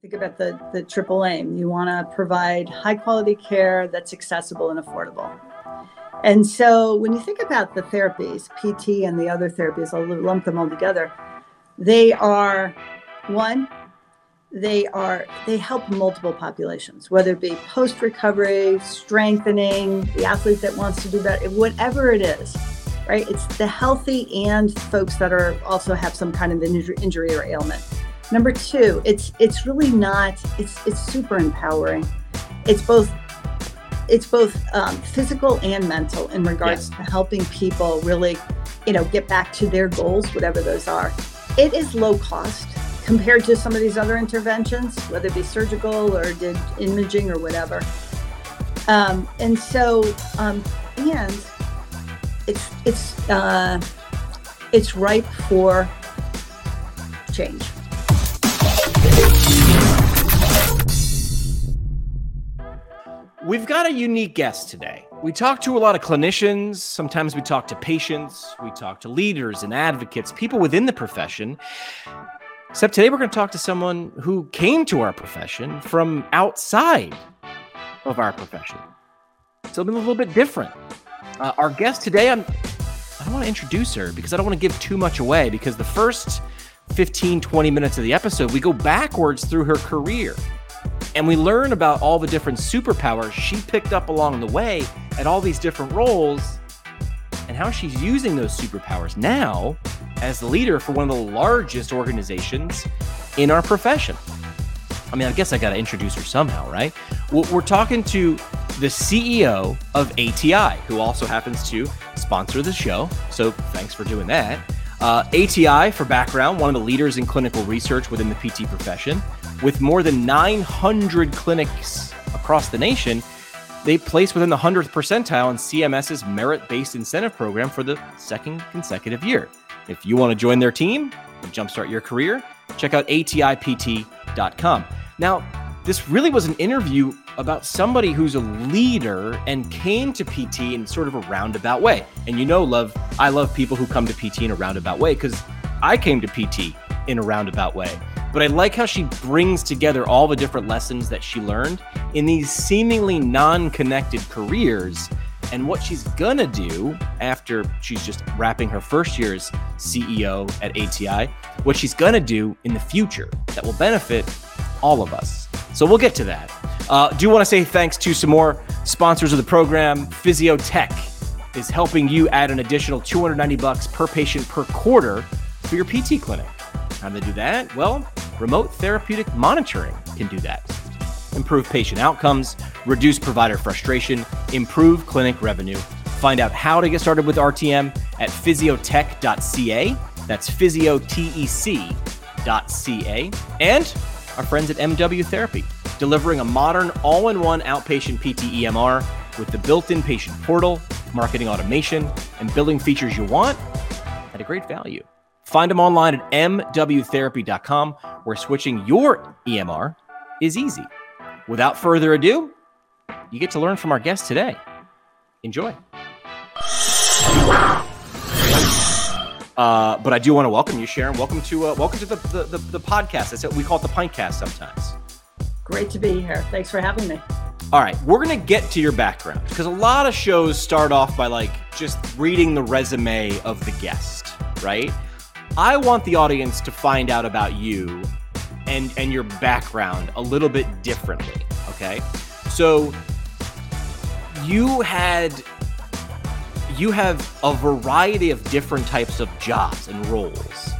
Think about the, the triple aim. You want to provide high quality care that's accessible and affordable. And so when you think about the therapies, PT and the other therapies, I'll lump them all together, they are one, they are they help multiple populations, whether it be post recovery, strengthening, the athlete that wants to do that, whatever it is, right? It's the healthy and folks that are also have some kind of injury or ailment. Number two, it's it's really not. It's it's super empowering. It's both it's both um, physical and mental in regards to helping people really, you know, get back to their goals, whatever those are. It is low cost compared to some of these other interventions, whether it be surgical or did imaging or whatever. Um, and so, um, and it's it's uh, it's ripe for change. We've got a unique guest today. We talk to a lot of clinicians. Sometimes we talk to patients. We talk to leaders and advocates, people within the profession. Except today, we're going to talk to someone who came to our profession from outside of our profession. Something a little bit different. Uh, our guest today, I'm, I don't want to introduce her because I don't want to give too much away because the first 15, 20 minutes of the episode, we go backwards through her career and we learn about all the different superpowers she picked up along the way at all these different roles and how she's using those superpowers now as the leader for one of the largest organizations in our profession. I mean, I guess I got to introduce her somehow, right? We're talking to the CEO of ATI, who also happens to sponsor the show. So thanks for doing that. Uh, ATI, for background, one of the leaders in clinical research within the PT profession. With more than 900 clinics across the nation, they place within the 100th percentile in CMS's merit based incentive program for the second consecutive year. If you want to join their team and jumpstart your career, check out atipt.com. Now, this really was an interview about somebody who's a leader and came to PT in sort of a roundabout way. And you know, love, I love people who come to PT in a roundabout way because I came to PT in a roundabout way. But I like how she brings together all the different lessons that she learned in these seemingly non connected careers and what she's gonna do after she's just wrapping her first year as CEO at ATI, what she's gonna do in the future that will benefit all of us. So we'll get to that. Uh, do want to say thanks to some more sponsors of the program. Physiotec is helping you add an additional 290 bucks per patient per quarter for your PT clinic. How do they do that? Well, remote therapeutic monitoring can do that. Improve patient outcomes, reduce provider frustration, improve clinic revenue. Find out how to get started with RTM at physiotec.ca. That's physiotec.ca. And our friends at MW Therapy, delivering a modern all in one outpatient PT EMR with the built in patient portal, marketing automation, and billing features you want at a great value. Find them online at mwtherapy.com, where switching your EMR is easy. Without further ado, you get to learn from our guest today. Enjoy. Uh, but I do want to welcome you, Sharon. Welcome to uh, welcome to the, the, the, the podcast. That's it. We call it the Pintcast sometimes. Great to be here. Thanks for having me. All right, we're gonna get to your background because a lot of shows start off by like just reading the resume of the guest, right? I want the audience to find out about you and and your background a little bit differently, okay? So you had you have a variety of different types of jobs and roles,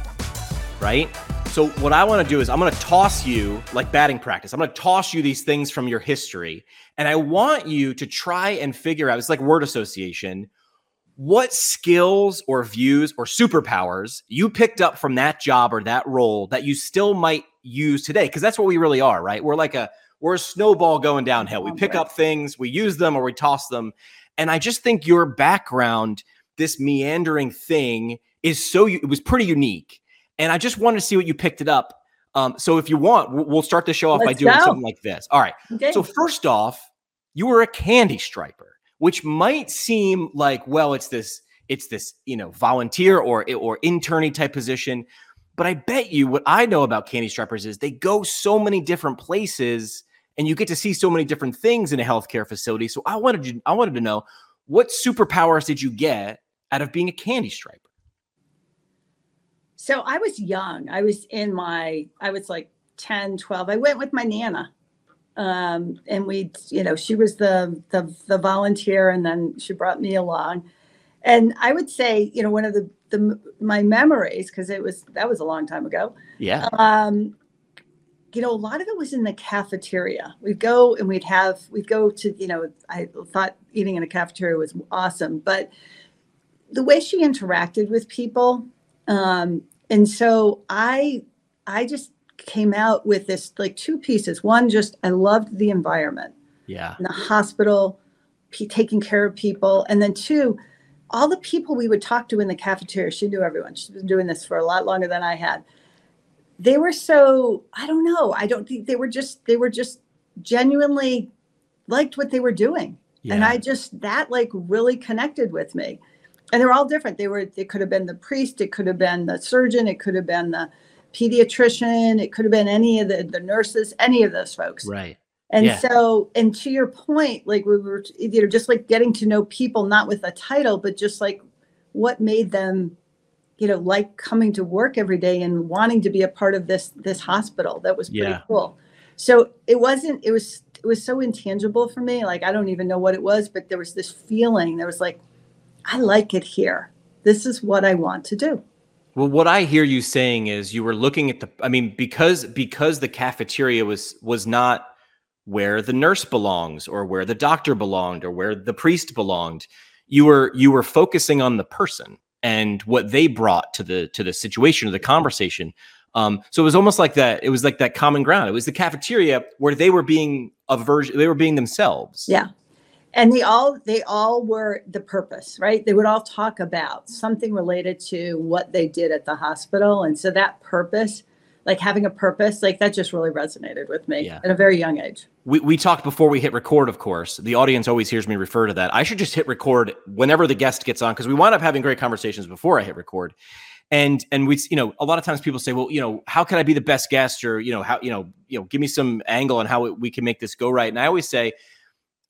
right? So what I want to do is I'm going to toss you like batting practice. I'm going to toss you these things from your history and I want you to try and figure out it's like word association what skills or views or superpowers you picked up from that job or that role that you still might use today? Because that's what we really are right? We're like a we're a snowball going downhill. We pick up things we use them or we toss them. And i just think your background this meandering thing is so it was pretty unique. And i just wanted to see what you picked it up. Um, so if you want we'll start the show off Let's by doing go. something like this. All right. Okay. so first off you were a candy striper which might seem like, well, it's this, it's this, you know, volunteer or or interny type position. But I bet you what I know about candy strippers is they go so many different places and you get to see so many different things in a healthcare facility. So I wanted to I wanted to know what superpowers did you get out of being a candy striper? So I was young. I was in my I was like 10, 12. I went with my nana. Um, and we, you know, she was the, the the volunteer and then she brought me along. And I would say, you know, one of the the my memories because it was that was a long time ago. Yeah. Um, you know, a lot of it was in the cafeteria. We'd go and we'd have we'd go to you know I thought eating in a cafeteria was awesome, but the way she interacted with people, um, and so I I just came out with this like two pieces. One, just I loved the environment. Yeah. In the hospital, p- taking care of people, and then two, all the people we would talk to in the cafeteria, she knew everyone. She's been doing this for a lot longer than I had. They were so, I don't know. I don't think they were just, they were just genuinely liked what they were doing. Yeah. And I just, that like really connected with me. And they're all different. They were, it could have been the priest, it could have been the surgeon, it could have been the pediatrician, it could have been any of the, the nurses, any of those folks. Right. And yeah. so, and to your point, like we were, you know, just like getting to know people, not with a title, but just like what made them, you know, like coming to work every day and wanting to be a part of this this hospital. That was pretty yeah. cool. So it wasn't. It was. It was so intangible for me. Like I don't even know what it was, but there was this feeling. There was like, I like it here. This is what I want to do. Well, what I hear you saying is you were looking at the. I mean, because because the cafeteria was was not where the nurse belongs or where the doctor belonged or where the priest belonged. You were you were focusing on the person and what they brought to the to the situation or the conversation. Um, so it was almost like that it was like that common ground. It was the cafeteria where they were being a version they were being themselves. Yeah and they all they all were the purpose right they would all talk about something related to what they did at the hospital and so that purpose like having a purpose, like that just really resonated with me yeah. at a very young age. We, we talked before we hit record, of course. The audience always hears me refer to that. I should just hit record whenever the guest gets on because we wind up having great conversations before I hit record. And and we, you know, a lot of times people say, well, you know, how can I be the best guest, or you know, how you know, you know, give me some angle on how we can make this go right. And I always say,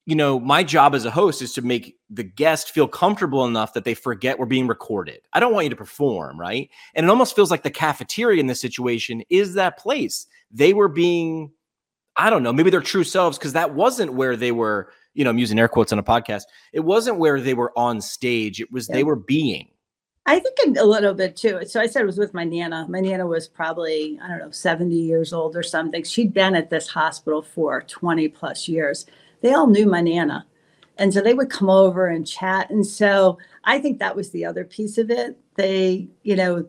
you know, my job as a host is to make the guest feel comfortable enough that they forget we're being recorded. I don't want you to perform, right? And it almost feels like the cafeteria in this situation is that place. They were being, I don't know, maybe their true selves, because that wasn't where they were, you know, I'm using air quotes on a podcast. It wasn't where they were on stage, it was yeah. they were being. I think a little bit too. So I said it was with my Nana. My Nana was probably, I don't know, 70 years old or something. She'd been at this hospital for 20 plus years they all knew my Nana. And so they would come over and chat. And so I think that was the other piece of it. They, you know,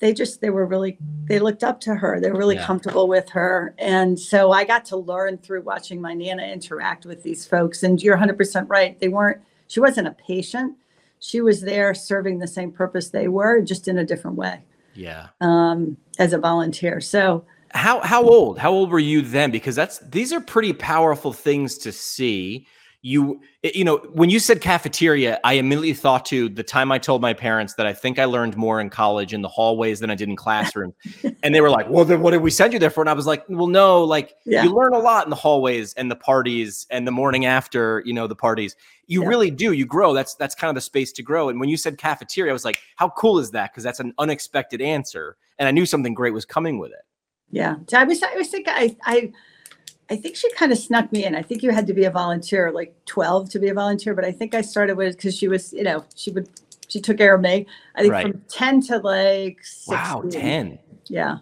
they just, they were really, they looked up to her. They were really yeah. comfortable with her. And so I got to learn through watching my Nana interact with these folks. And you're 100% right. They weren't, she wasn't a patient. She was there serving the same purpose they were, just in a different way. Yeah. Um, as a volunteer. So, how how old? How old were you then? Because that's these are pretty powerful things to see. You you know when you said cafeteria, I immediately thought to the time I told my parents that I think I learned more in college in the hallways than I did in classroom, and they were like, "Well, then what did we send you there for?" And I was like, "Well, no, like yeah. you learn a lot in the hallways and the parties and the morning after, you know, the parties. You yeah. really do. You grow. That's that's kind of the space to grow." And when you said cafeteria, I was like, "How cool is that?" Because that's an unexpected answer, and I knew something great was coming with it. Yeah. I was, I was thinking, I, I, I think she kind of snuck me in. I think you had to be a volunteer, like 12 to be a volunteer, but I think I started with, cause she was, you know, she would, she took care of me. I think right. from 10 to like 16. Wow, 10. Yeah.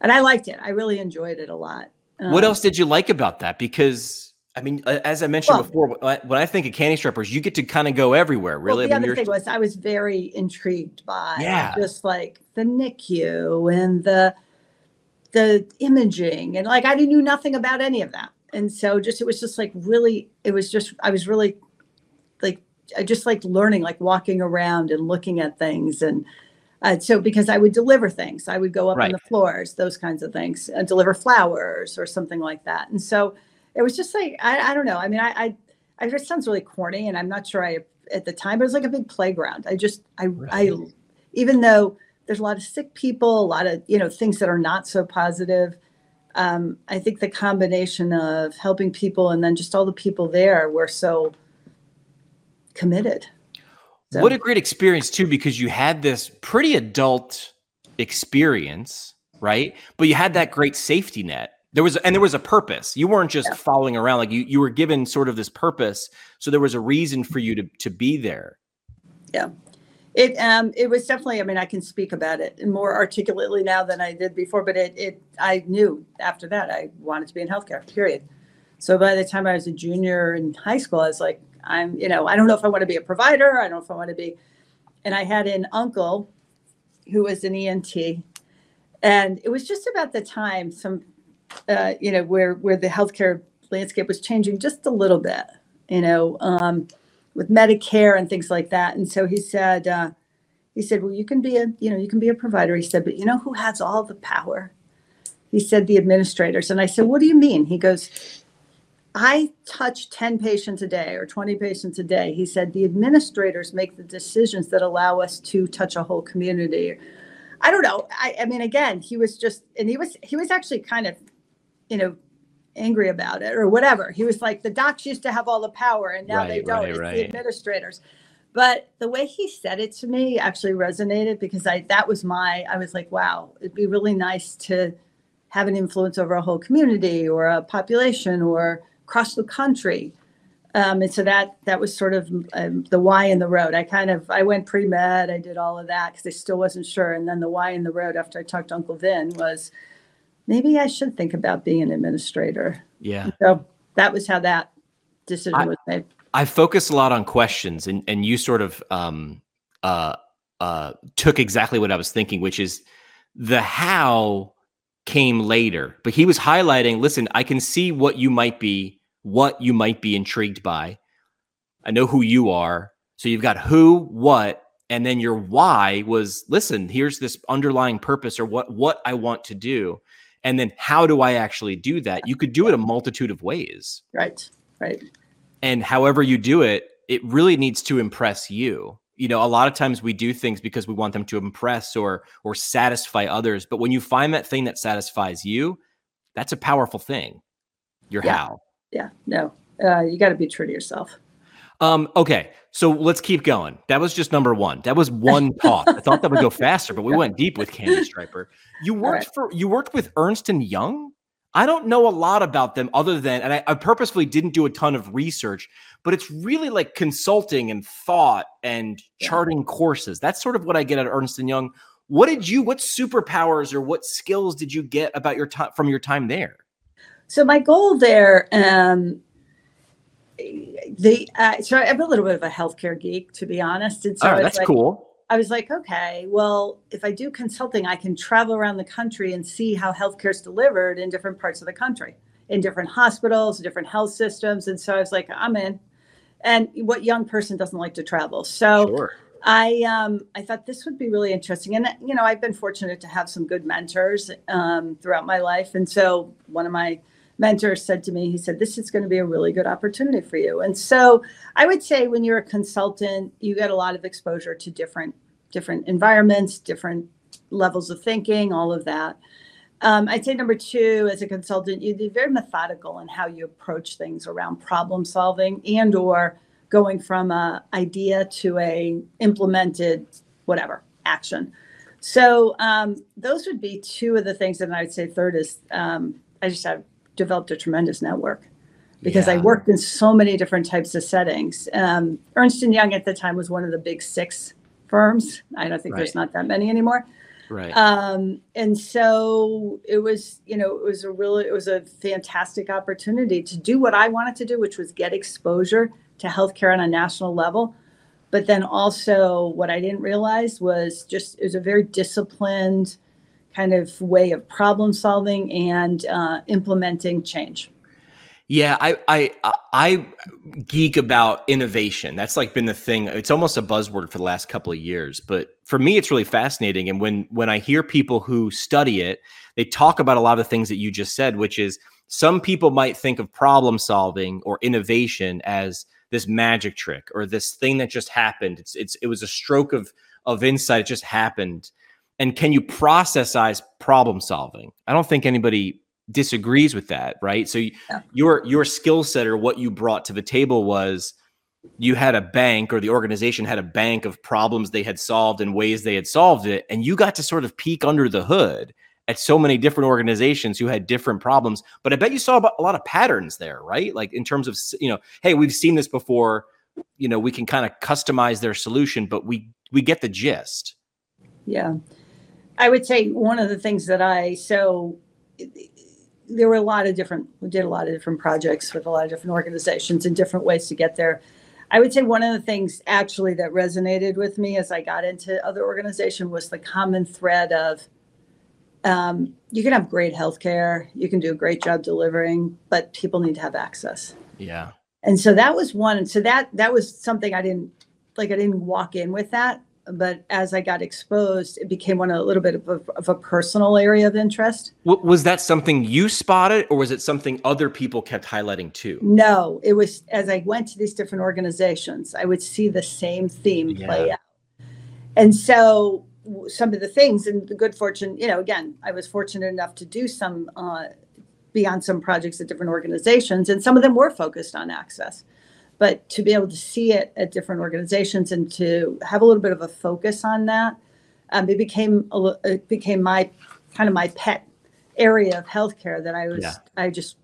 And I liked it. I really enjoyed it a lot. Um, what else did you like about that? Because I mean, as I mentioned well, before, when I think of candy strippers, you get to kind of go everywhere. Really, well, the I mean, other thing was I was very intrigued by yeah. just like the NICU and the the imaging and like I knew nothing about any of that. And so just it was just like really it was just I was really like I just like learning like walking around and looking at things and uh, so because I would deliver things, I would go up right. on the floors, those kinds of things, and deliver flowers or something like that. And so it was just like I, I don't know. I mean, I, I, I it sounds really corny, and I'm not sure I at the time, but it was like a big playground. I just I right. I even though there's a lot of sick people, a lot of you know things that are not so positive. Um, I think the combination of helping people and then just all the people there were so committed. So. What a great experience too, because you had this pretty adult experience, right? But you had that great safety net. There was and there was a purpose. You weren't just yeah. following around like you you were given sort of this purpose. So there was a reason for you to to be there. Yeah. It um it was definitely I mean I can speak about it more articulately now than I did before but it it I knew after that I wanted to be in healthcare period. So by the time I was a junior in high school I was like I'm you know I don't know if I want to be a provider I don't know if I want to be and I had an uncle who was an ENT and it was just about the time some uh, you know where where the healthcare landscape was changing just a little bit you know um, with Medicare and things like that. And so he said, uh, he said, well, you can be a, you know, you can be a provider. He said, but you know who has all the power? He said, the administrators. And I said, what do you mean? He goes, I touch 10 patients a day or 20 patients a day. He said, the administrators make the decisions that allow us to touch a whole community. I don't know. I, I mean, again, he was just, and he was, he was actually kind of, you know, angry about it or whatever. He was like, the docs used to have all the power and now right, they don't. Right, it's right. the administrators. But the way he said it to me actually resonated because I that was my I was like, wow, it'd be really nice to have an influence over a whole community or a population or across the country. Um, and so that that was sort of um, the Y in the road. I kind of I went pre med. I did all of that because I still wasn't sure. And then the Y in the road after I talked to Uncle Vin was maybe I should think about being an administrator. Yeah. So that was how that decision I, was made. I focus a lot on questions, and and you sort of um uh uh took exactly what I was thinking, which is the how came later. But he was highlighting, listen, I can see what you might be, what you might be intrigued by. I know who you are. So you've got who, what, and then your why was listen, here's this underlying purpose or what what I want to do and then how do i actually do that? You could do it a multitude of ways. Right right. And however you do it it really needs to impress you. You know a lot of times we do things because we want them to impress or or satisfy others. But when you find that thing that satisfies you that's a powerful thing. Your yeah. how. Yeah no uh, you got to be true to yourself um, okay, so let's keep going. That was just number one. That was one talk. I thought that would go faster, but we went deep with Candy Striper. You worked right. for you worked with Ernst and Young. I don't know a lot about them other than, and I, I, purposefully didn't do a ton of research, but it's really like consulting and thought and yeah. charting courses. That's sort of what I get at Ernst and Young. What did you? What superpowers or what skills did you get about your time from your time there? So my goal there, um, the uh, so I'm a little bit of a healthcare geek, to be honest. And so that's like, cool. I was like, okay, well, if I do consulting, I can travel around the country and see how healthcare is delivered in different parts of the country, in different hospitals, different health systems. And so I was like, I'm in. And what young person doesn't like to travel? So sure. I um, I thought this would be really interesting, and you know, I've been fortunate to have some good mentors um, throughout my life, and so one of my mentor said to me, he said, This is going to be a really good opportunity for you. And so I would say when you're a consultant, you get a lot of exposure to different different environments, different levels of thinking, all of that. Um, I'd say number two, as a consultant, you'd be very methodical in how you approach things around problem solving and or going from a idea to a implemented whatever action. So um, those would be two of the things. And I'd say third is um, I just have developed a tremendous network because yeah. I worked in so many different types of settings. Um, Ernst and Young at the time was one of the big six firms. I don't think right. there's not that many anymore. Right. Um, and so it was, you know, it was a really, it was a fantastic opportunity to do what I wanted to do, which was get exposure to healthcare on a national level. But then also, what I didn't realize was just it was a very disciplined, kind of way of problem solving and uh, implementing change. Yeah, I, I I geek about innovation. That's like been the thing. It's almost a buzzword for the last couple of years. But for me, it's really fascinating. And when when I hear people who study it, they talk about a lot of the things that you just said, which is some people might think of problem solving or innovation as this magic trick or this thing that just happened. It's it's it was a stroke of of insight. It just happened. And can you processize problem solving? I don't think anybody disagrees with that right? So yeah. your your skill set or what you brought to the table was you had a bank or the organization had a bank of problems they had solved and ways they had solved it and you got to sort of peek under the hood at so many different organizations who had different problems. But i bet you saw a lot of patterns there right? Like in terms of you know hey we've seen this before. You know we can kind of customize their solution but we we get the gist. Yeah i would say one of the things that i so there were a lot of different we did a lot of different projects with a lot of different organizations and different ways to get there. I would say one of the things actually that resonated with me as i got into other organization was the common thread of um, you can have great healthcare you can do a great job delivering but people need to have access. Yeah. And so that was one so that that was something i didn't like i didn't walk in with that but as i got exposed it became one a little bit of a, of a personal area of interest was that something you spotted or was it something other people kept highlighting too no it was as i went to these different organizations i would see the same theme yeah. play out and so some of the things and the good fortune you know again i was fortunate enough to do some uh, be on some projects at different organizations, and some of them were focused on access. But to be able to see it at different organizations and to have a little bit of a focus on that, um, it became a, it became my kind of my pet area of healthcare that I was yeah. I just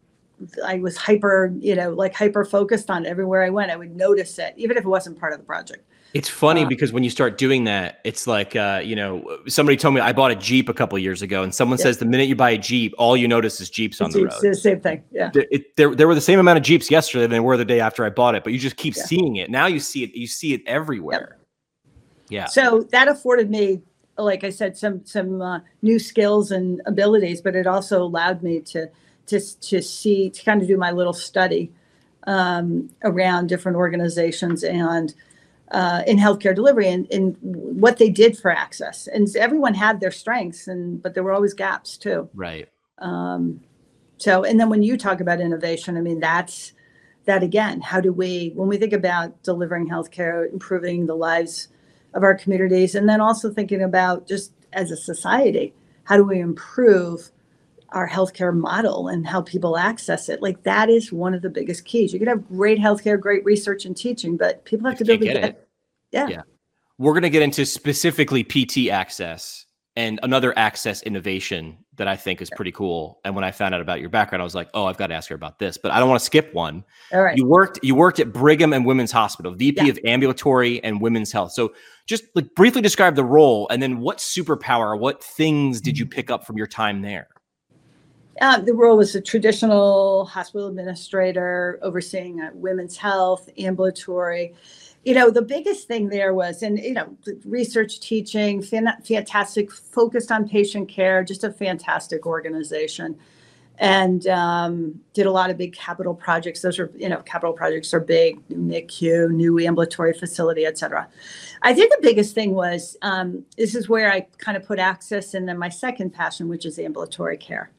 I was hyper you know like hyper focused on everywhere I went. I would notice it even if it wasn't part of the project. It's funny uh, because when you start doing that, it's like uh, you know, somebody told me I bought a Jeep a couple years ago, and someone yeah. says the minute you buy a Jeep, all you notice is Jeeps on the road. The same thing. Yeah. It, there, there were the same amount of Jeeps yesterday than there were the day after I bought it, but you just keep yeah. seeing it. Now you see it. You see it everywhere. Yep. Yeah. So that afforded me, like I said, some some uh, new skills and abilities, but it also allowed me to to to see to kind of do my little study um, around different organizations and uh, in healthcare delivery and, and what they did for access. And everyone had their strengths, and but there were always gaps too. Right. Um, so, and then when you talk about innovation, I mean that's that again. How do we, when we think about delivering healthcare, improving the lives of our communities, and then also thinking about just as a society, how do we improve our healthcare model and how people access it. Like that is one of the biggest keys. You can have great healthcare, great research and teaching, but people have to be able to get, it. Yeah. Yeah. We're going to get into specifically PT access and another access innovation that I think is pretty cool. And when I found out about your background, I was like, oh, I've got to ask her about this. But I don't want to skip one. All right. You worked you worked at Brigham and Women's Hospital, VP yeah. of Ambulatory and Women's Health. So just like briefly describe the role and then what superpower, what things did you mm-hmm. pick up from your time there? Uh, the role was a traditional hospital administrator overseeing uh, women's health, ambulatory. You know, the biggest thing there was, and you know, research, teaching, fan- fantastic, focused on patient care, just a fantastic organization, and um, did a lot of big capital projects. Those are, you know, capital projects are big, new NICU, new ambulatory facility, et cetera. I think the biggest thing was um, this is where I kind of put access, and then my second passion, which is ambulatory care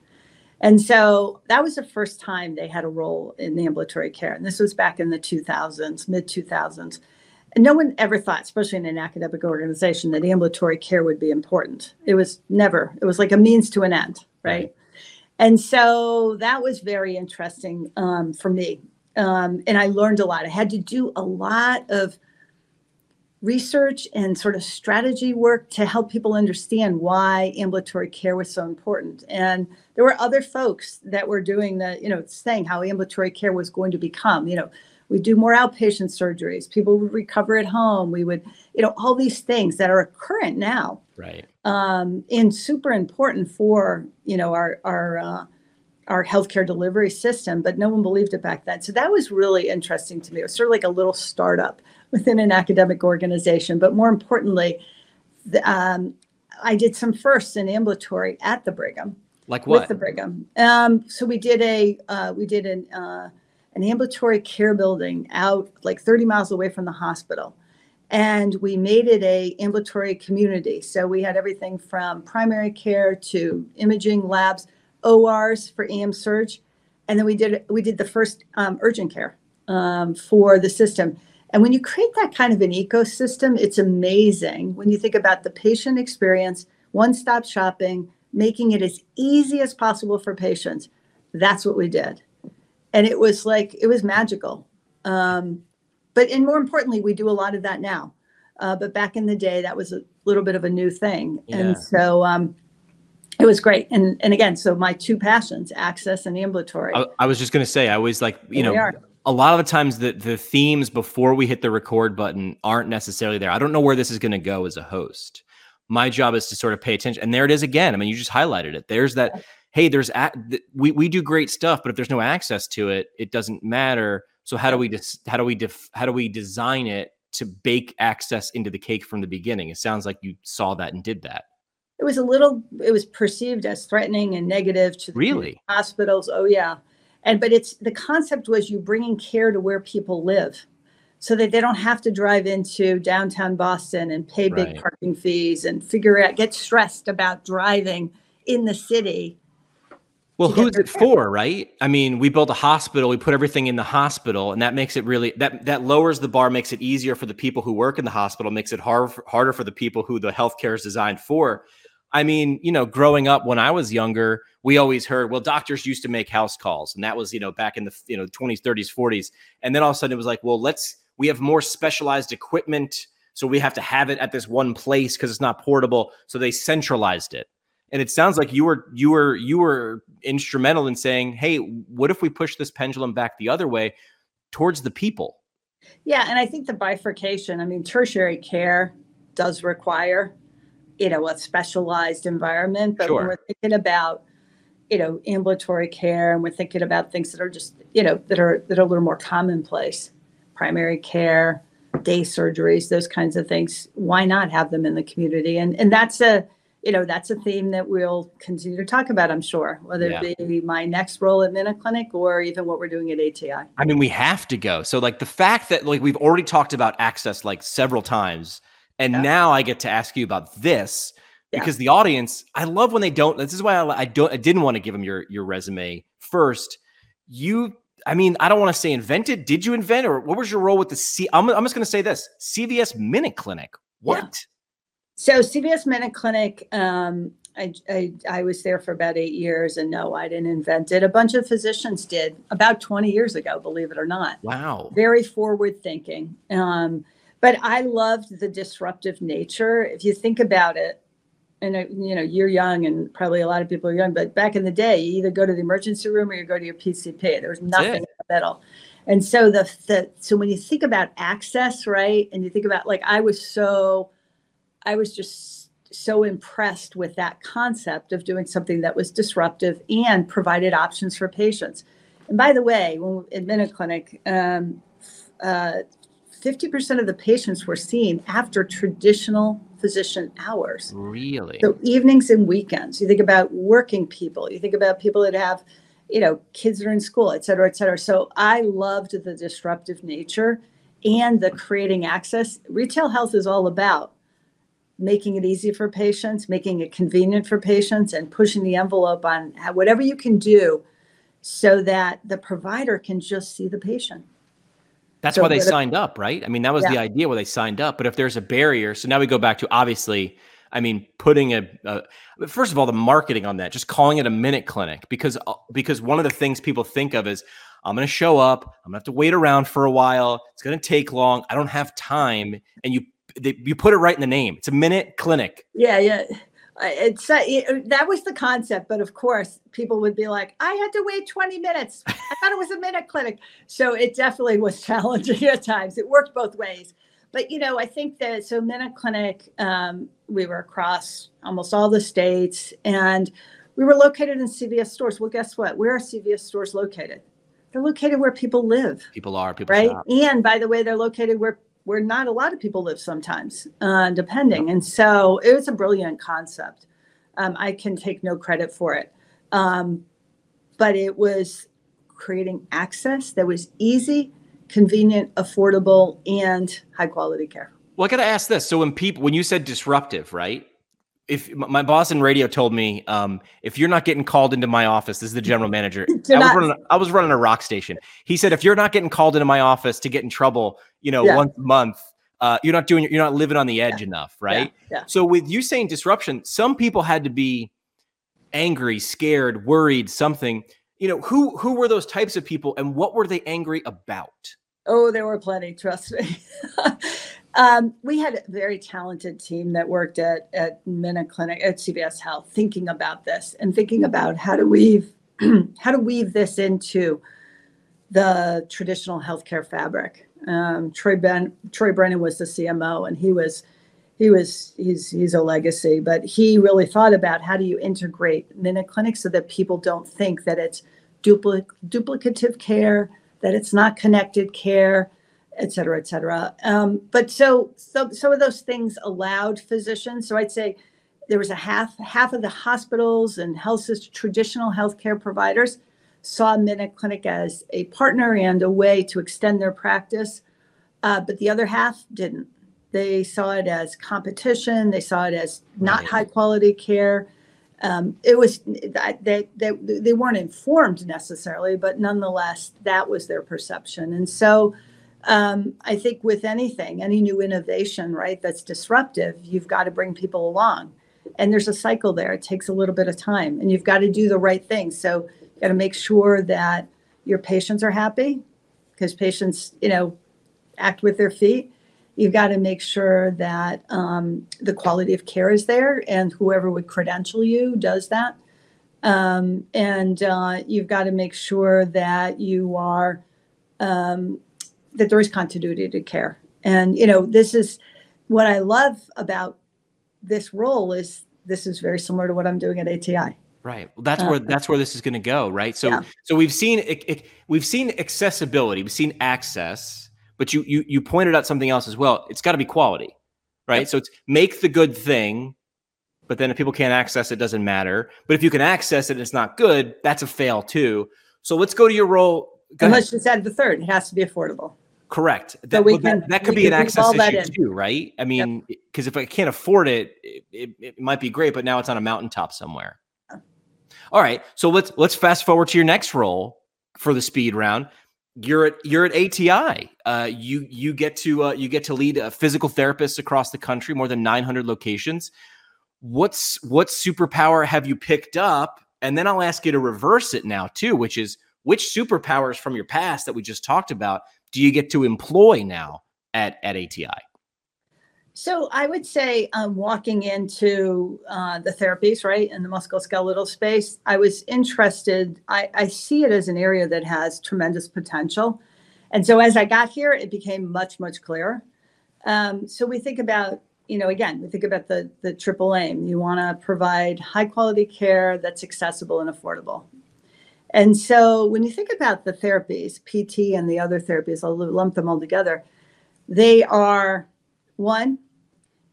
and so that was the first time they had a role in ambulatory care. And this was back in the 2000s, mid 2000s. And no one ever thought, especially in an academic organization, that ambulatory care would be important. It was never, it was like a means to an end, right? And so that was very interesting um, for me. Um, and I learned a lot. I had to do a lot of research and sort of strategy work to help people understand why ambulatory care was so important. And there were other folks that were doing the, you know, saying how ambulatory care was going to become, you know, we do more outpatient surgeries, people would recover at home, we would, you know, all these things that are current now. Right. Um, and super important for, you know, our, our, uh, our healthcare delivery system, but no one believed it back then. So that was really interesting to me. It was sort of like a little startup within an academic organization. But more importantly, the, um, I did some firsts in ambulatory at the Brigham. Like what? With the Brigham. Um, so we did a uh, we did an uh, an ambulatory care building out like 30 miles away from the hospital, and we made it a ambulatory community. So we had everything from primary care to imaging labs, ORs for AM surge, and then we did we did the first um, urgent care um, for the system. And when you create that kind of an ecosystem, it's amazing when you think about the patient experience one stop shopping, making it as easy as possible for patients. That's what we did. And it was like, it was magical. Um, but, and more importantly, we do a lot of that now. Uh, but back in the day, that was a little bit of a new thing. Yeah. And so, um, it was great. And, and again, so my two passions, access and ambulatory. I, I was just going to say, I always like, you Here know, a lot of the times the, the themes before we hit the record button aren't necessarily there. I don't know where this is going to go as a host. My job is to sort of pay attention. And there it is again. I mean, you just highlighted it. There's that, hey, there's, a, th- we, we do great stuff, but if there's no access to it, it doesn't matter. So how do we just, how do we, def, how do we design it to bake access into the cake from the beginning? It sounds like you saw that and did that. it was a little it was perceived as threatening and negative to the Really? hospitals oh yeah and but it's the concept was you bringing care to where people live so that they don't have to drive into downtown boston and pay big Right. parking fees and figure out get stressed about driving in the city Well, who's it for, right? I mean, we built a hospital, we put everything in the hospital, and that makes it really that that lowers the bar, makes it easier for the people who work in the hospital, makes it hard, harder for the people who the healthcare is designed for. I mean, you know, growing up when I was younger, we always heard, well, doctors used to make house calls, and that was, you know, back in the you know 20s, 30s, 40s, and then all of a sudden it was like, well, let's we have more specialized equipment, so we have to have it at this one place because it's not portable, so they centralized it. And it sounds like you were you were you were instrumental in saying hey what if we push this pendulum back the other way towards the people? Yeah and i think the bifurcation i mean tertiary care does require you know a specialized environment but when we're thinking about you know ambulatory care and we're thinking about things that are just you know that are that are a little more commonplace primary care day surgeries those kinds of things why not have them in the community? And and that's a you know that's a theme that we'll continue to talk about i'm sure whether it be my next role at MinuteClinic or even what we're doing at ati i. Mean we have to go. So like the fact that like we've already talked about access like several times and Yeah. now i get to ask you about this Yeah. because the audience i love when they don't this is why I, I don't i didn't want to give them your your resume. First you i mean i don't want to say invented did you invent or what was your role with the c i'm, I'm just going to say this cvs minute clinic what So CVS Minute Clinic, um, I, I, I was there for about eight years, and no, I didn't invent it. A bunch of physicians did about 20 years ago, believe it or not. wow Very forward thinking. Um, but I loved the disruptive nature. If you think about it, and you know you're young, and probably a lot of people are young, but back in the day, you either go to the emergency room or you go to your PCP. There was nothing in the middle. And so the the so when you think about access, right, and you think about like I was so I was just so impressed with that concept of doing something that was disruptive and provided options for patients. And by the way, when in Minute Clinic, um, uh, 50% of the patients were seen after traditional physician hours. really So evenings and weekends. You think about working people. You think about people that have, you know, kids that are in school, et cetera, et cetera. So I loved the disruptive nature and the creating access. Retail health is all about making it easy for patients, making it convenient for patients, and pushing the envelope on whatever you can do so that the provider can just see the patient. That's So why they signed up, right? I mean, that was the idea where they signed up. But if there's a barrier, so now we go back to obviously, I mean, putting a, a first of all, the marketing on that, just calling it a minute clinic, because uh, because one of the things people think of is I'm going to show up, I'm going to have to wait around for a while, it's going to take long, I don't have time, and you they, you put it right in the name. It's a minute clinic. Yeah, yeah. It's uh, it, that was the concept, but of course, people would be like, "I had to wait 20 minutes. I thought it was a minute clinic." So it definitely was challenging at times. It worked both ways, but you know, I think that so minute clinic, um, we were across almost all the states, and we were located in CVS stores. Well, guess what? Where are CVS stores located? They're located where people live People are people right? shop. And by the way, they're located where where not a lot of people live sometimes, uh, depending. And so it was a brilliant concept. Um, I can take no credit for it, um, but it was creating access that was easy, convenient, affordable, and high quality care. Well, I got to ask this. So when people, when you said disruptive, right? If my boss in radio told me, um, if you're not getting called into my office, this is the general manager. I was, running, I was running a rock station. He said, if you're not getting called into my office to get in trouble, you know, Yeah. once a month, uh, you're not doing you're not living on the edge Yeah. enough right Yeah. so with you saying disruption some people had to be angry scared worried something you know who who were those types of people and what were they angry about Oh, there were plenty. Trust me. um, we had a very talented team that worked at at Clinic at CVS Health, thinking about this and thinking about how to weave how to weave this into the traditional healthcare fabric. Um, Troy Ben Troy Brennan was the CMO, and he was he was he's he's a legacy, but he really thought about how do you integrate MinuteClinic so that people don't think that it's dupli- duplicative care that it's not connected care, et cetera, et cetera. Um, but so, so some of those things allowed physicians. So I'd say there was a half half of the hospitals and health system, traditional healthcare providers saw Minute Clinic as a partner and a way to extend their practice, uh, but the other half didn't. They saw it as competition. They saw it as not Right. high quality care. Um, it was that they, they they weren't informed necessarily, but nonetheless, that was their perception. And so, um, I think with anything, any new innovation, right, that's disruptive, you've got to bring people along. And there's a cycle there. It takes a little bit of time, and you've got to do the right thing. So, you got to make sure that your patients are happy, because patients, you know, act with their feet. You've got to make sure that um, the quality of care is there, and whoever would credential you does that. Um, and uh, you've got to make sure that you are um, that there is continuity to care. And you know, this is what I love about this role is this is very similar to what I'm doing at ATI. Right. Well, that's Uh, where that's where this is going to go, right? So Yeah. so we've seen it, it, we've seen accessibility, we've seen access, but you you you pointed out something else as well. It's got to be quality, right? Yep. So it's make the good thing, but then if people can't access it, doesn't matter. But if you can access it, and it's not good. That's a fail too. So let's go to your role. Go And ahead. let's just add the third. It has to be affordable. Correct. That, we well, can- that could we be an access that issue too, right? I mean, because if I can't afford it, it, it, it might be great, but now it's on a mountaintop somewhere. All right, so let's let's fast forward to your next role for the speed round. You're at you're at ATI. Uh, you you get to uh, you get to lead uh, physical therapists across the country, more than 900 locations. What's what superpower have you picked up? And then I'll ask you to reverse it now too, which is which superpowers from your past that we just talked about do you get to employ now at at ATI? So I would say um, walking into uh, the therapies, right, in the musculoskeletal space, I was interested. I, I see it as an area that has tremendous potential. And so as I got here, it became much, much clearer. Um, so we think about, you know, again, we think about the, the triple aim. You want to provide high quality care that's accessible and affordable. And so when you think about the therapies, PT and the other therapies, I'll lump them all together, they are one,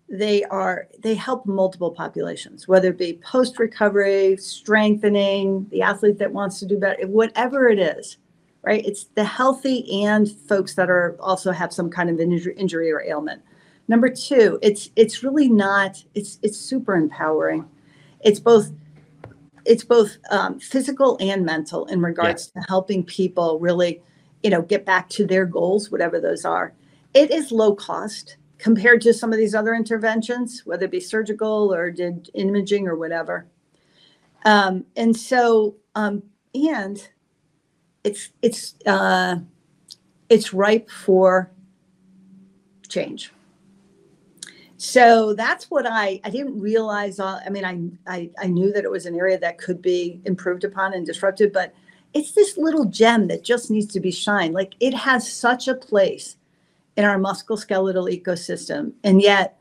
they are they help multiple populations whether it be post recovery strengthening the athlete that wants to do better whatever it is right? It's the healthy and folks that are also have some kind of injury, injury or ailment. Number two it's it's really not it's it's super empowering. It's both it's both um, physical and mental in regards to helping people really you know get back to their goals whatever those are it is low cost compared to some of these other interventions, whether it be surgical or did imaging or whatever. Um, and so, um, and it's it's uh, it's ripe for change. So that's what I I didn't realize. Uh, I mean, I, I I knew that it was an area that could be improved upon and disrupted, but it's this little gem that just needs to be shined. Like it has such a place in our musculoskeletal ecosystem and yet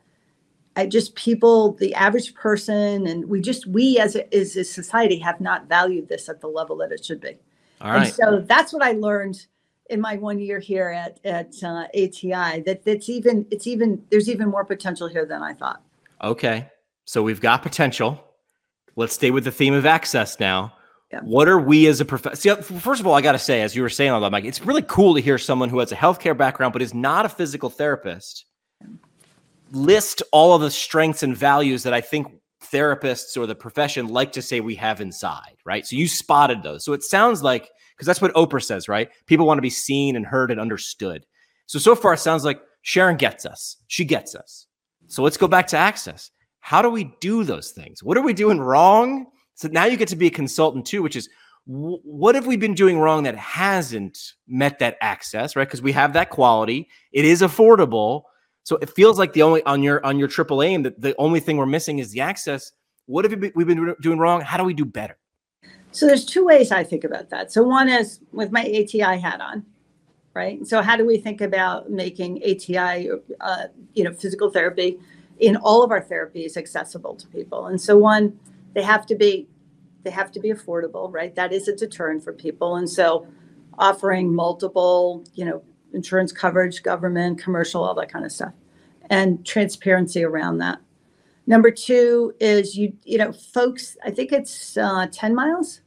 i just people the average person and we just we as a, as a society have not valued this at the level that it should be All and so that's what i learned in my one year here at at uh, ati that that's even it's even there's even more potential here than i thought Okay. So we've got potential. Let's stay with the theme of access now. Yeah. What are we as a profession? See, uh, first of all, I got to say, as you were saying all that, Mike, it's really cool to hear someone who has a healthcare background but is not a physical therapist list all of the strengths and values that I think therapists or the profession like to say we have inside, right? So you spotted those. So it sounds like, because that's what Oprah says, right? People want to be seen and heard and understood. So, so far, it sounds like Sharon gets us. She gets us. So let's go back to access. How do we do those things? What are we doing wrong? So now you get to be a consultant too, which is what have we been doing wrong that hasn't met that access, right? Because we have that quality, it is affordable. So it feels like the only on your on your triple aim that the only thing we're missing is the access. What have we been doing wrong? How do we do better? So there's two ways I think about that. So one is with my ATI hat on, right? So how do we think about making ATI, uh, you know, physical therapy in all of our therapies accessible to people? And so one, they have to be they have to be affordable, right? That is a deterrent for people. And so offering multiple, you know, insurance coverage, government, commercial, all that kind of stuff, and transparency around that. Number two is you, you know, folks, I think it's uh, 10 miles.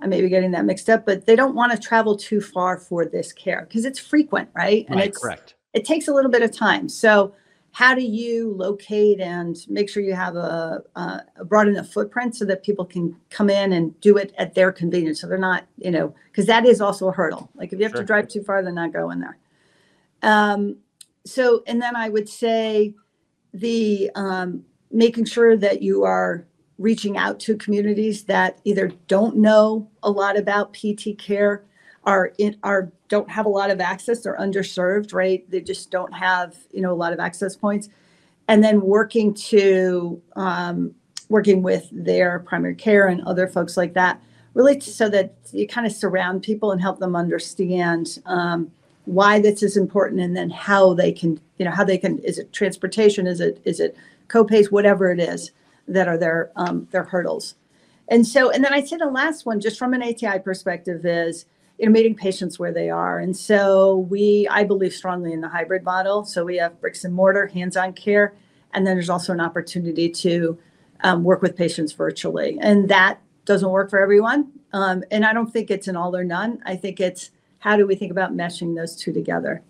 I may be getting that mixed up, but they don't want to travel too far for this care because it's frequent, right? And right, it's, correct. It takes a little bit of time. So how do you locate and make sure you have a, a, broad enough footprint so that people can come in and do it at their convenience so they're not you know because that is also a hurdle like if you have sure. to drive too far they're not going there um, so and then i would say the um, making sure that you are reaching out to communities that either don't know a lot about pt care are in are don't have a lot of access they're underserved right? They just don't have you know a lot of access points. And then working to um, working with their primary care and other folks like that really so that you kind of surround people and help them understand um, why this is important and then how they can you know how they can is it transportation? Is it is it copays whatever it is that are their um, their hurdles and so and then i say the last one just from an ati perspective is you know, meeting patients where they are. And so we, I believe strongly in the hybrid model. So we have bricks and mortar, hands-on care, and then there's also an opportunity to um, work with patients virtually. And that doesn't work for everyone. Um, and I don't think it's an all or none. I think it's how do we think about meshing those two together.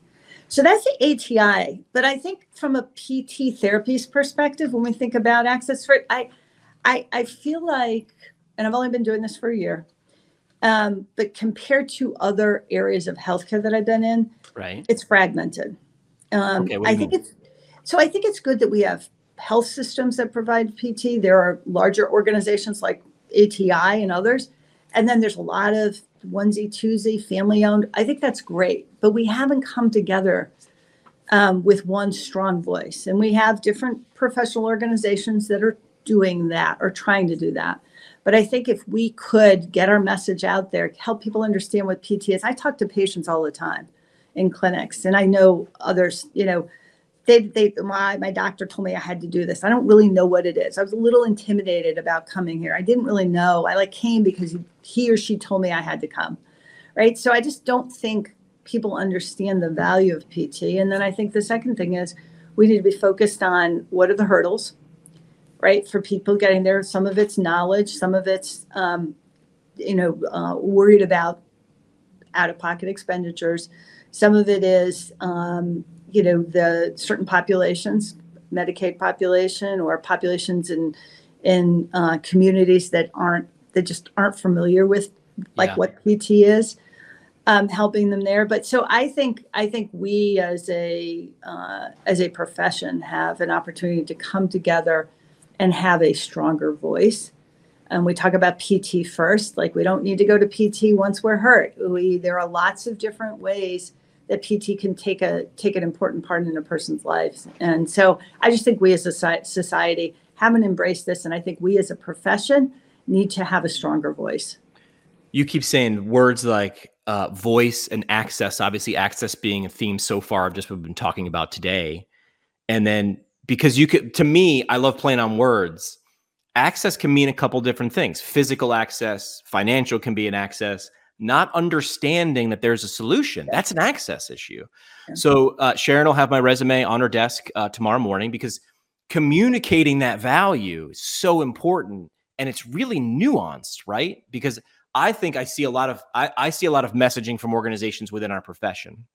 So that's the ATI. But I think from a PT therapies perspective, when we think about access for it, I, I, I feel like, and I've only been doing this for a year, um, but compared to other areas of healthcare that I've been in, right, it's fragmented. Um, okay, I think mean? it's so. I think it's good that we have health systems that provide PT. There are larger organizations like ATI and others, and then there's a lot of onesie twosie family owned. I think that's great, but we haven't come together um, with one strong voice, and we have different professional organizations that are doing that or trying to do that. But I think if we could get our message out there, help people understand what PT is. I talk to patients all the time in clinics, and I know others, you know, they, they my, my doctor told me I had to do this. I don't really know what it is. I was a little intimidated about coming here. I didn't really know. I like came because he or she told me I had to come. Right. So I just don't think people understand the value of PT. And then I think the second thing is we need to be focused on what are the hurdles right? For people getting there, some of it's knowledge, some of it's, um, you know, uh, worried about out of pocket expenditures. Some of it is, um, you know, the certain populations, Medicaid population or populations in in uh, communities that aren't that just aren't familiar with like yeah. what PT is, um, helping them there. But so I think I think we as a uh, as a profession have an opportunity to come together and have a stronger voice. And we talk about PT first, like we don't need to go to PT once we're hurt. We there are lots of different ways that PT can take a take an important part in a person's lives. And so I just think we as a society haven't embraced this, and I think we as a profession need to have a stronger voice. You keep saying words like uh, voice and access. Obviously, access being a theme so far of just what we've been talking about today, and then because you could to me i love playing on words access can mean a couple different things physical access financial can be an access not understanding that there's a solution. That's an access issue. So uh, sharon will have my resume on her desk uh, tomorrow morning because communicating that value is so important and it's really nuanced right? Because i think i see a lot of I, I see a lot of messaging from organizations within our profession.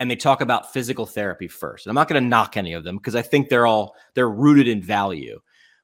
And they talk about physical therapy first. And I'm not going to knock any of them because I think they're all they're rooted in value.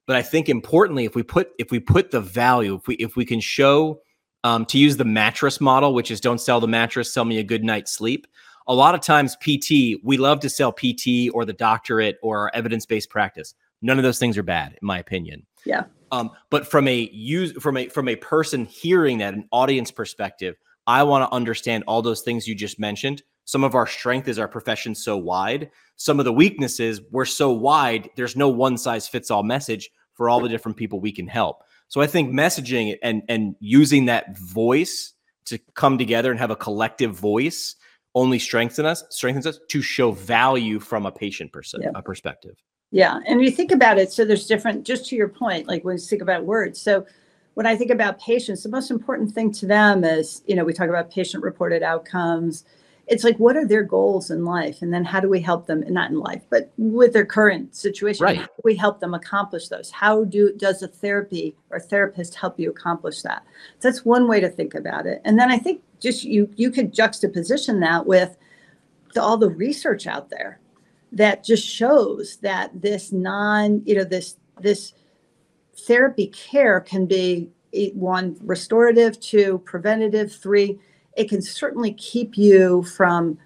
But I think importantly, if we put if we put the value, if we if we can show um, to use the mattress model, which is don't sell the mattress, sell me a good night's sleep. a lot of times pt we love to sell pt or the doctorate or evidence-based practice. None of those things are bad in my opinion. Yeah. Um, but from a use from a from a person hearing that an audience perspective i want to understand all those things you just mentioned. Some of our strength is our profession so wide. Some of the weaknesses we're so wide there's no one size fits all message for all the different people we can help so i think messaging and and using that voice to come together and have a collective voice only strengthens us strengthens us to show value from a patient pers- yeah. a perspective yeah and you think about it so there's different just to your point like when you think about words so when i think about patients the most important thing to them is you know we talk about patient reported outcomes it's like what are their goals in life? And then how do we help them not in life but with their current situation right. we help them accomplish those? How do does a therapy or therapist help you accomplish that? So that's one way to think about it. And then i think just you you could juxtaposition that with the, all the research out there that just shows that this non you know this this therapy care can be eh, one restorative two preventative three it can certainly keep you from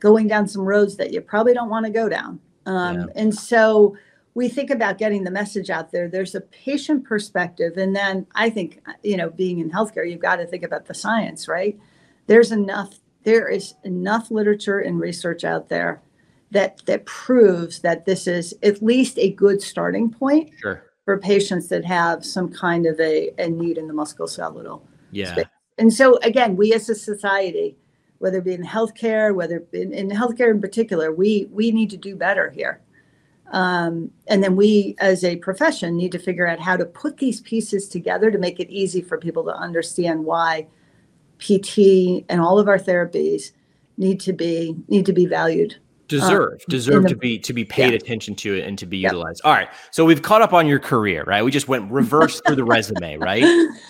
going down some roads that you probably don't want to go down. Um, yeah. And so we think about getting the message out there. There's a patient perspective. And then I think, you know, being in healthcare, you've got to think about the science, right? There's enough, there is enough literature and research out there that that proves that this is at least a good starting point sure. for patients that have some kind of a, a need in the musculoskeletal yeah. space and so again, we as a society, whether it be in healthcare, whether in, in healthcare in particular, we we need to do better here. Um, and then we, as a profession, need to figure out how to put these pieces together to make it easy for people to understand why PT and all of our therapies need to be need to be valued deserve uh, deserve the, to be to be paid yeah. attention to it and to be yep. utilized all right so we've caught up on your career right we just went reverse through the resume right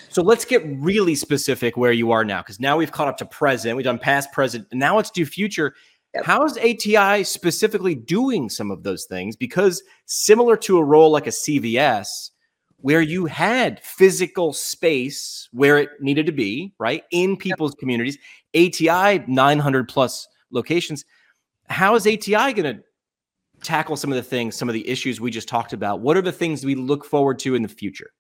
so let's get really specific where you are now because now we've caught up to present we've done past present and now let's do future yep. how is ati specifically doing some of those things because similar to a role like a cvs where you had physical space where it needed to be right in people's yep. communities ati 900 plus locations how is ATI going to tackle some of the things, some of the issues we just talked about? What are the things we look forward to in the future?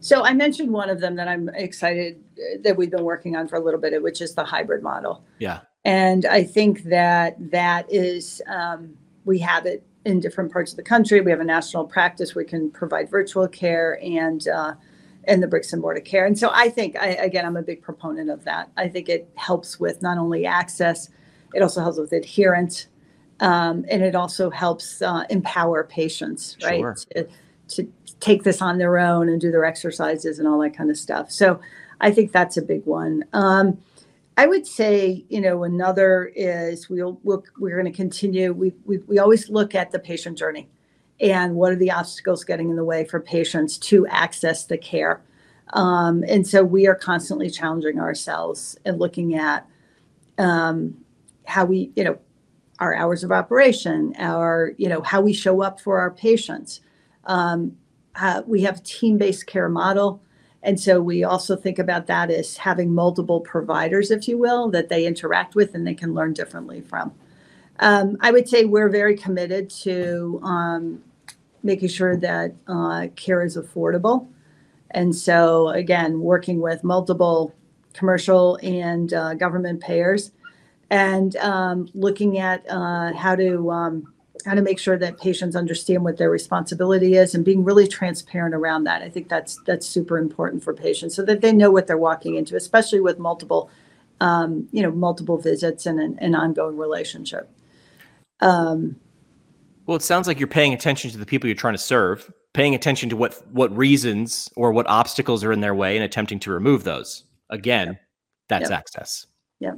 So I mentioned one of them that I'm excited uh, that we've been working on for a little bit, which is the hybrid model. Yeah. And I think that that is um, we have it in different parts of the country. We have a national practice. We can provide virtual care and uh, and the bricks and mortar care. And so I think I, again, I'm a big proponent of that. I think it helps with not only access it also helps with adherence. Um, and it also helps uh, empower patients, right? Sure. To, to, take this on their own and do their exercises and all that kind of stuff. So I think that's a big one. Um, I would say, you know, another is we'll, we'll we're going to continue. We, we we always look at the patient journey, and what are the obstacles getting in the way for patients to access the care. Um, and so we are constantly challenging ourselves and looking at um, how we, you know, our hours of operation, our, you know, how we show up for our patients. Um, uh, we have team-based care model. And so we also think about that as having multiple providers, if you will, that they interact with and they can learn differently from. Um, I would say we're very committed to um, making sure that uh, care is affordable. And so, again, working with multiple commercial and uh, government payers and um, looking at uh, how to um, how to make sure that patients understand what their responsibility is and being really transparent around that. I think that's that's super important for patients so that they know what they're walking into, especially with multiple um, you know multiple visits and an, an ongoing relationship. Um, well, it sounds like you're paying attention to the people you're trying to serve, paying attention to what what reasons or what obstacles are in their way, and attempting to remove those. Again, yep. that's yep. access. Yeah.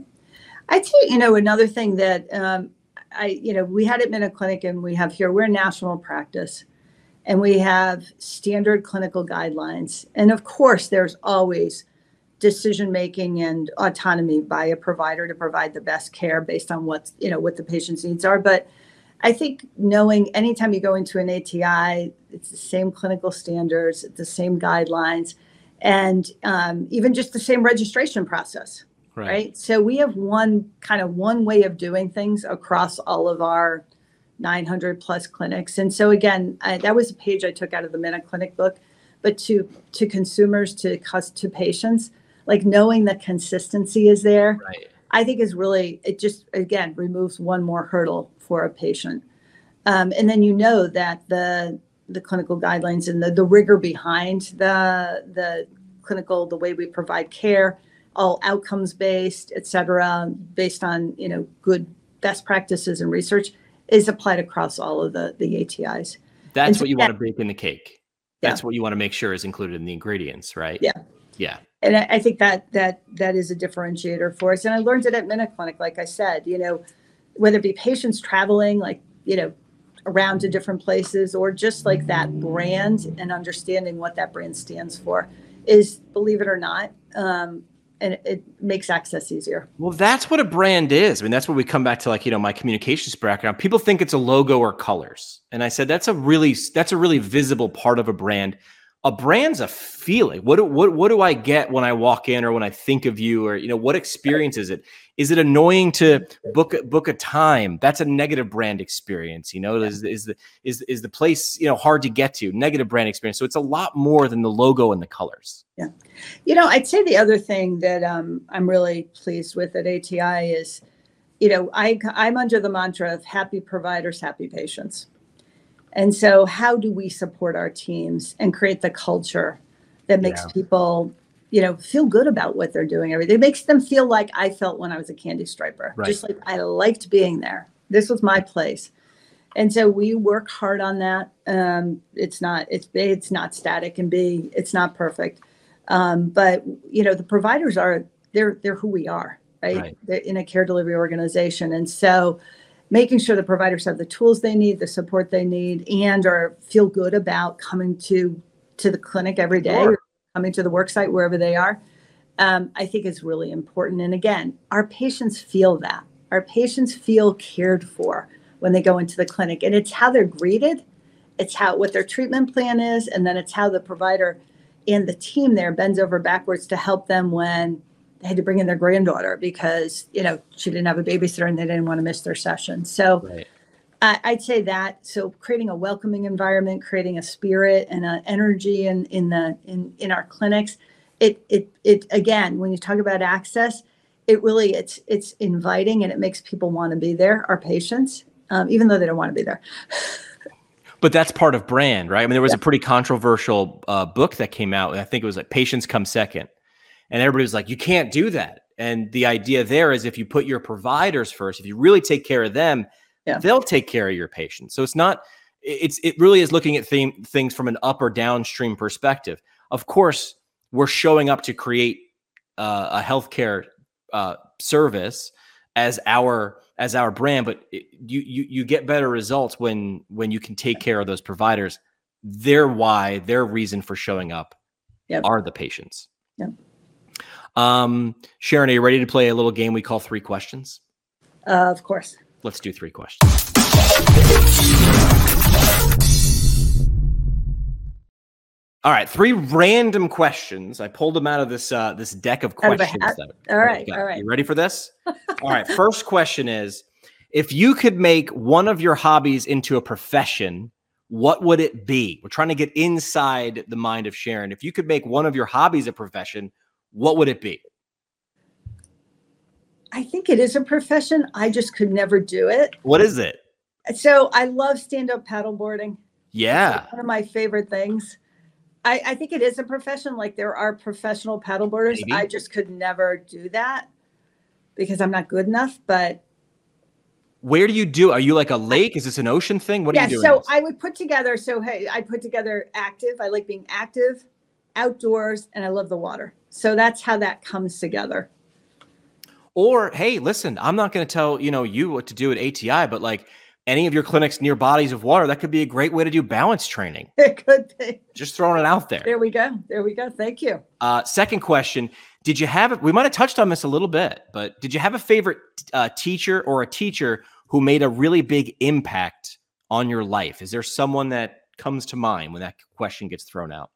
I'd say, you know, another thing that um, I, you know, we had at MinuteClinic and we have here, we're a national practice and we have standard clinical guidelines. And of course, there's always decision making and autonomy by a provider to provide the best care based on what's, you know, what the patient's needs are. But I think knowing anytime you go into an ATI, it's the same clinical standards, the same guidelines, and um, even just the same registration process Right. right. So we have one kind of one way of doing things across all of our 900 plus clinics. And so again, I, that was a page I took out of the MinuteClinic book, but to to consumers, to to patients, like knowing that consistency is there, right. I think is really it just again removes one more hurdle for a patient. Um, and then you know that the the clinical guidelines and the, the rigor behind the the clinical the way we provide care all outcomes based et cetera based on you know good best practices and research is applied across all of the the atis that's so what you that, want to bake in the cake. That's yeah. what you want to make sure is included in the ingredients right? Yeah. Yeah. And I, I think that that that is a differentiator for us. And i learned it at MinuteClinic like i said you know whether it be patients traveling like you know around to different places or just like that brand and understanding what that brand stands for is believe it or not um, and it makes access easier. Well that's what a brand is. I mean that's what we come back to like you know my communications background. People think it's a logo or colors. And i said that's a really that's a really visible part of a brand. A brand's a feeling. What what what do I get when I walk in or when I think of you or you know what experience is it? Is it annoying to book book a time? That's a negative brand experience. You know, is is the is is the place you know hard to get to? Negative brand experience. So it's a lot more than the logo and the colors. Yeah, you know, I'd say the other thing that um, I'm really pleased with at ATI is, you know, I I'm under the mantra of happy providers, happy patients and so, how do we support our teams and create the culture that makes yeah. people, you know, feel good about what they're doing Everything It makes them feel like I felt when I was a candy striper, right. just like I liked being there. This was my place. And so we work hard on that. Um, it's not it's it's not static and B it's not perfect, um, but you know the providers are they're they're who we are, right? right. They're in a care delivery organization, and so making sure the providers have the tools they need, the support they need, and or feel good about coming to to the clinic every day sure. Coming to the work site wherever they are. Um, I think is really important. And again, our patients feel that. Our patients feel cared for when they go into the clinic, and it's how they're greeted, it's how what their treatment plan is, and then it's how the provider and the team there bends over backwards to help them when they had to bring in their granddaughter because you know she didn't have a babysitter and they didn't want to miss their session. So right. I, I'd say that. So creating a welcoming environment, creating a spirit and an energy in in the in in our clinics. It it it again when you talk about access, it really it's it's inviting and it makes people want to be there. Our patients, um, even though they don't want to be there. but that's part of brand, right? I mean, there was yeah. a pretty controversial uh, book that came out. I think it was like "Patients Come Second and everybody was like, you can't do that. And the idea there is if you put your providers first, if you really take care of them, yeah. they'll take care of your patients. So it's not, it's, it really is looking at theme, things from an up or downstream perspective. Of course, we're showing up to create uh, a healthcare uh, service as our as our brand, but it, you you you get better results when when you can take care of those providers. Their why, their reason for showing up yep. are the patients. Yep. Um, Sharon, are you ready to play a little game we call Three Questions? Uh, of course. Let's do three questions. All right, three random questions. I pulled them out of this uh, this deck of questions. That, all right, all right. You ready for this? all right. First question is: If you could make one of your hobbies into a profession, what would it be? We're trying to get inside the mind of Sharon. If you could make one of your hobbies a profession, what would it be? I think it is a profession. I just could never do it. What is it? So I love stand up paddleboarding. Yeah. one of my favorite things. I, I, think it is a profession. Like there are professional paddleboarders. Maybe. I just could never do that because I'm not good enough. But where do you do? Are you like a lake? Is this an ocean thing? What yeah, are you doing? So I would put together. So hey, I put together active. I like being active, outdoors, and I love the water. So that's how that comes together. Or hey, listen, I'm not going to tell you know you what to do at ATI, but like any of your clinics near bodies of water, that could be a great way to do balance training. It could be. Just throwing it out there. There we go. There we go. Thank you. Uh, second question: Did you have? We might have touched on this a little bit, but did you have a favorite uh, teacher or a teacher who made a really big impact on your life? Is there someone that comes to mind when that question gets thrown out?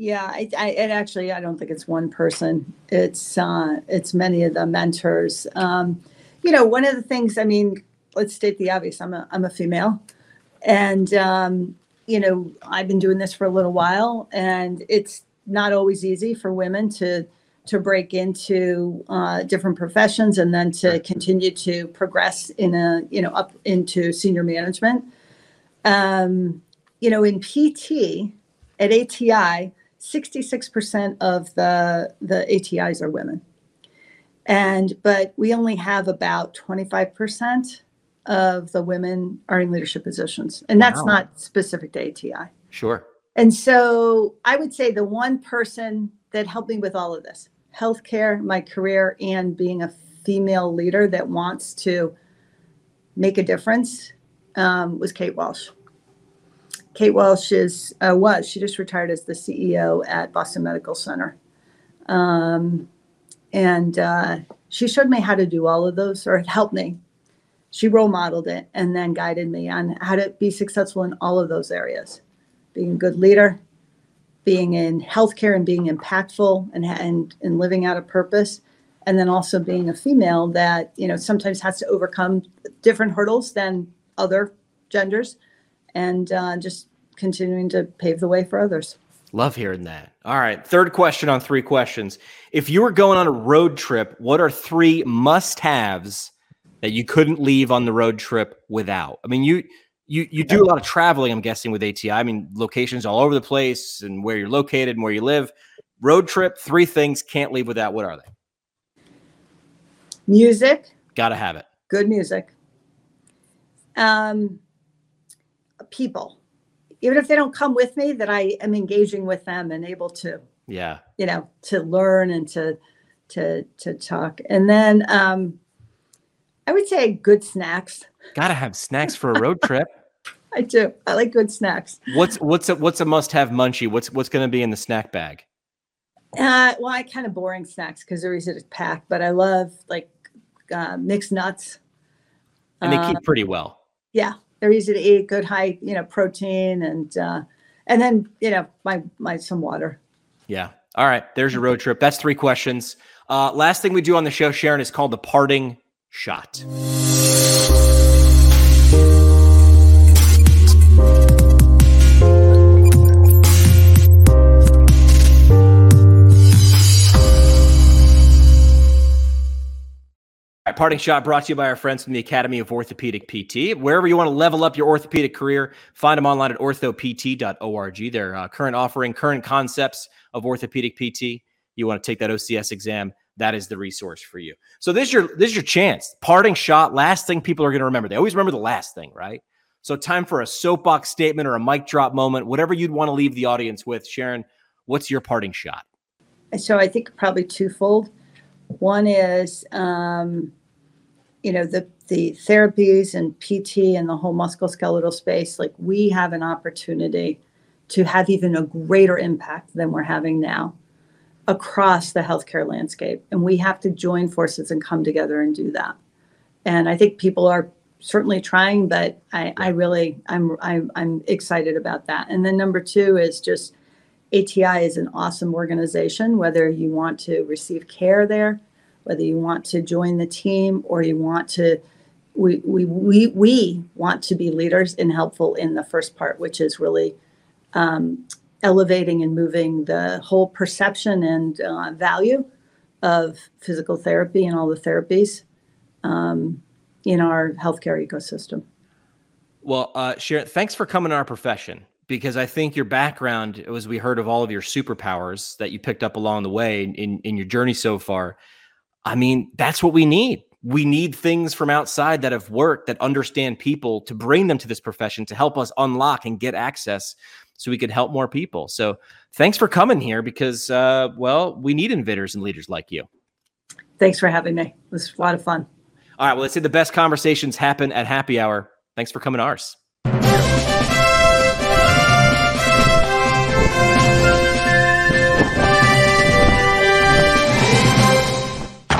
Yeah, I, I and actually I don't think it's one person. It's uh, it's many of the mentors. Um, you know, one of the things. I mean, let's state the obvious. I'm a I'm a female, and um, you know I've been doing this for a little while, and it's not always easy for women to to break into uh, different professions and then to continue to progress in a you know up into senior management. Um, you know, in PT at ATI 66% of the the ATIs are women. And but we only have about 25% of the women are in leadership positions. And that's Wow. not specific to ATI. Sure. And so I would say the one person that helped me with all of this, healthcare, my career, and being a female leader that wants to make a difference um, was Kate Walsh. Kate Walsh is uh, was she just retired as the CEO at Boston Medical Center, um, and uh, she showed me how to do all of those, or helped me. She role modeled it and then guided me on how to be successful in all of those areas being a good leader, being in healthcare and being impactful and, and, and living out a purpose. And then also being a female that, you know, sometimes has to overcome different hurdles than other genders and uh, just continuing to pave the way for others. Love hearing that. All right. Third question on three questions. If you were going on a road trip, what are three must haves that you couldn't leave on the road trip without? I mean, you. You, you do a lot of traveling, I'm guessing, with ATI. I mean, locations all over the place and where you're located and where you live. Road trip, three things can't leave without. What are they? Music, Got to have it. good music. Um, people, even if they don't come with me, that I am engaging with them and able to Yeah. you know to learn and to to to talk and then um i would say good snacks Got to have snacks for a road trip. i do i like good snacks What's what's a what's a must have munchie? What's what's going to be in the snack bag? uh well i kind of boring snacks because they're easy to pack but i love like uh, mixed nuts And they Uh, keep pretty well. yeah they're easy to eat good high you know protein and uh and then you know my my some water Yeah. All right. There's your road trip. That's three questions. Uh, last thing we do on the show, Sharon, is called the parting shot. Parting shot brought to you by our friends from the Academy of Orthopedic PT. Wherever you want to level up your orthopedic career, find them online at orthopt.org. Their uh, current offering, current concepts of orthopedic PT. You want to take that OCS exam, that is the resource for you. So this is your this is your chance. Parting shot, last thing people are going to remember. They always remember the last thing, right? So time for a soapbox statement or a mic drop moment, whatever you'd want to leave the audience with. Sharon, what's your parting shot? so I think probably twofold. One is, um, you know, the the therapies and PT and the whole musculoskeletal space. Like we have an opportunity to have even a greater impact than we're having now across the healthcare landscape, and we have to join forces and come together and do that. And I think people are certainly trying, but I, I really, I'm, I'm, I'm excited about that. And then number two is just ATI is an awesome organization, whether you want to receive care there, whether you want to join the team, or you want to, we, we, we, we want to be leaders and helpful in the first part, which is really um, elevating and moving the whole perception and uh, value of physical therapy and all the therapies um, in our healthcare ecosystem. Well, uh, Sharon, thanks for coming to our profession because I think your background, as we heard of all of your superpowers that you picked up along the way in, in, in your journey so far, I mean, that's what we need. We need things from outside that have worked, that understand people to bring them to this profession to help us unlock and get access so we could help more people. So thanks for coming here because, uh, well, we need inventors and leaders like you. Thanks for having me. It was a lot of fun. All right. Well, let's say the best conversations happen at happy hour. Thanks for coming to ours.